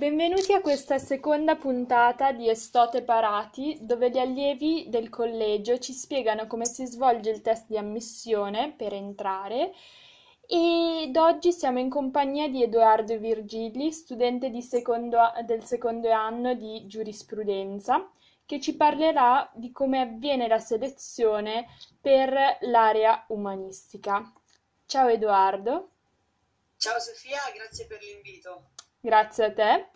Benvenuti a questa seconda puntata di Estote Parati, dove gli allievi del collegio ci spiegano come si svolge il test di ammissione per entrare ed oggi siamo in compagnia di Edoardo Virgili, studente secondo, del secondo anno di giurisprudenza, che ci parlerà di come avviene la selezione per l'area umanistica. Ciao Edoardo. Ciao Sofia, grazie per l'invito. Grazie a te.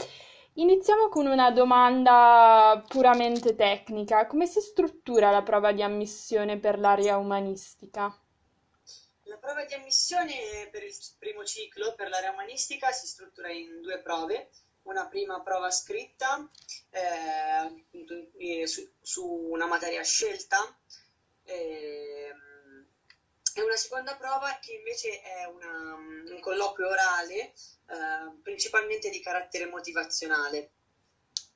Iniziamo con una domanda puramente tecnica. Come si struttura la prova di ammissione per l'area umanistica? La prova di ammissione per il primo ciclo, per l'area umanistica, si struttura in due prove. Una prima prova scritta eh, su, su, una materia scelta eh, e una seconda prova che invece è una, un colloquio orale, eh, principalmente di carattere motivazionale.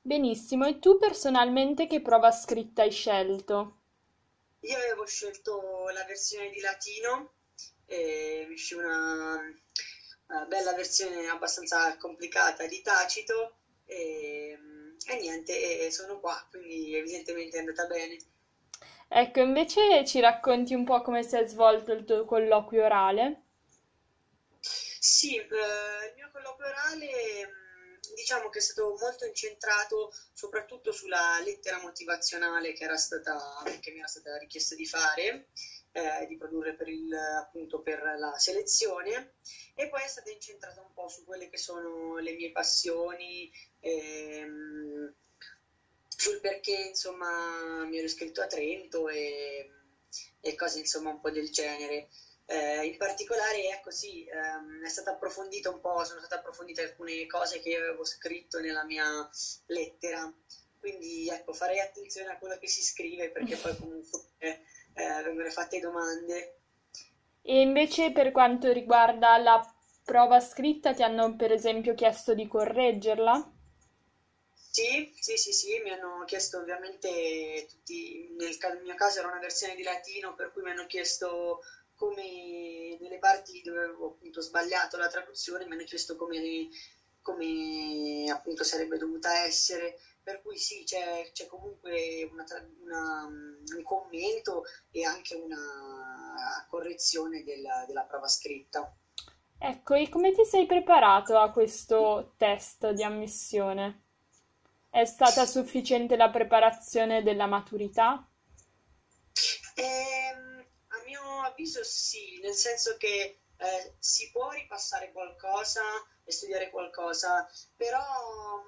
Benissimo, e tu personalmente che prova scritta hai scelto? Io avevo scelto la versione di latino, e mi uscì una, una bella versione abbastanza complicata di Tacito e, e niente, sono qua, quindi evidentemente è andata bene. Ecco, invece ci racconti un po' come si è svolto il tuo colloquio orale? Sì, eh, il mio colloquio orale diciamo che è stato molto incentrato soprattutto sulla lettera motivazionale che, era stata, che mi era stata richiesta di fare, eh, di produrre per, il, appunto per la selezione e poi è stata incentrata un po' su quelle che sono le mie passioni. Ehm, sul perché insomma mi ero iscritto a Trento e, e cose insomma un po' del genere. Eh, in particolare, ecco sì, ehm, è stata approfondita un po', sono state approfondite alcune cose che io avevo scritto nella mia lettera, quindi ecco, farei attenzione a quello che si scrive perché poi comunque eh, vengono fatte domande. E invece per quanto riguarda la prova scritta, ti hanno per esempio chiesto di correggerla? Sì, sì, sì, sì, mi hanno chiesto ovviamente tutti, nel, mio caso era una versione di latino, per cui mi hanno chiesto come nelle parti dove avevo appunto sbagliato la traduzione, mi hanno chiesto come, come appunto sarebbe dovuta essere, per cui sì, c'è, c'è comunque una, una, un commento e anche una correzione della, della prova scritta. Ecco, e come ti sei preparato a questo test di ammissione? È stata sufficiente la preparazione della maturità? Ehm, a mio avviso sì, nel senso che eh, si può ripassare qualcosa e studiare qualcosa, però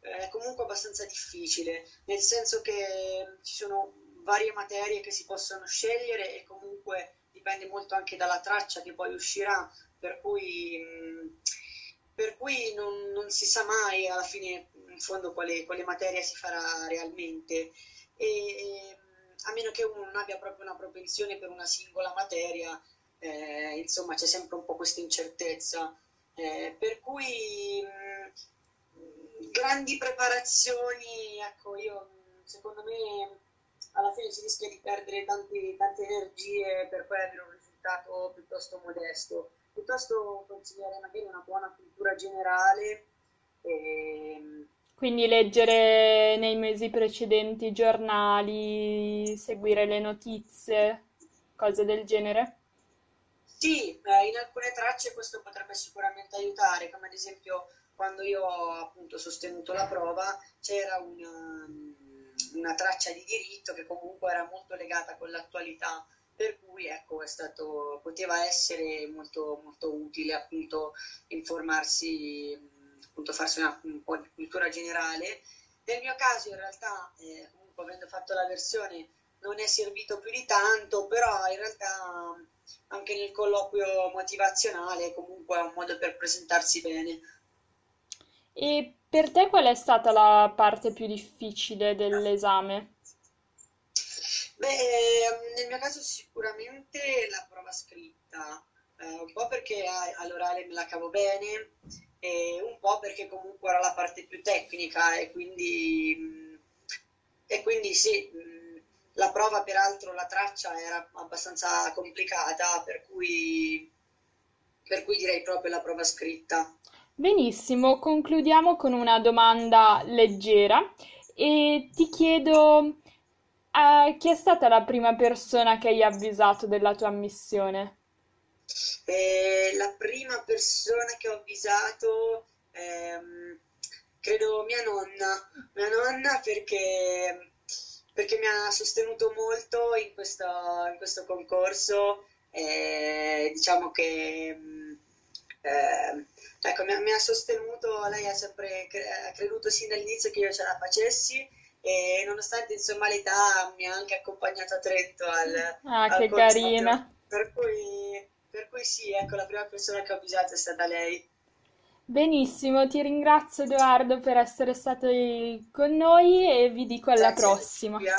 eh, è comunque abbastanza difficile, nel senso che ci sono varie materie che si possono scegliere e comunque dipende molto anche dalla traccia che poi uscirà, per cui, mh, per cui non, non, si sa mai alla fine in fondo quale, quale materia si farà realmente. E, a meno che uno non abbia proprio una propensione per una singola materia, eh, insomma c'è sempre un po' questa incertezza. Eh, per cui mh, grandi preparazioni, ecco, io secondo me alla fine si rischia di perdere tante, tante energie per poi avere un risultato piuttosto modesto. Piuttosto consiglierei magari una buona cultura generale. E, quindi leggere nei mesi precedenti i giornali, seguire le notizie, cose del genere? Sì, in alcune tracce questo potrebbe sicuramente aiutare, come ad esempio quando io ho appunto sostenuto la prova c'era una, una traccia di diritto che comunque era molto legata con l'attualità, per cui ecco, stato, poteva essere molto, molto utile appunto informarsi appunto farsi una, un po' di cultura generale. Nel mio caso in realtà, eh, comunque avendo fatto la versione, non è servito più di tanto, però in realtà anche nel colloquio motivazionale comunque è un modo per presentarsi bene. E per te qual è stata la parte più difficile dell'esame? Beh, nel mio caso sicuramente la prova scritta, eh, un po' perché all'orale me la cavo bene, e un po' perché comunque era la parte più tecnica e quindi, e quindi sì, la prova peraltro, la traccia era abbastanza complicata, per cui, per cui direi proprio la prova scritta. Benissimo, concludiamo con una domanda leggera e ti chiedo, eh, chi è stata la prima persona che hai avvisato della tua ammissione? Eh, la prima persona che ho avvisato, ehm, credo mia nonna, mia nonna perché, perché mi ha sostenuto molto in questo, in questo concorso. e diciamo che mm, eh, ecco, mi, mi ha sostenuto, lei ha sempre cre- creduto sin dall'inizio che io ce la facessi e nonostante insomma l'età mi ha anche accompagnato a Trento al, Ah, al che concerto, carina. per cui, per cui sì, ecco, la prima persona che ho avvisato è stata lei. Benissimo, ti ringrazio Edoardo per essere stato con noi e vi dico alla Grazie, prossima. Via.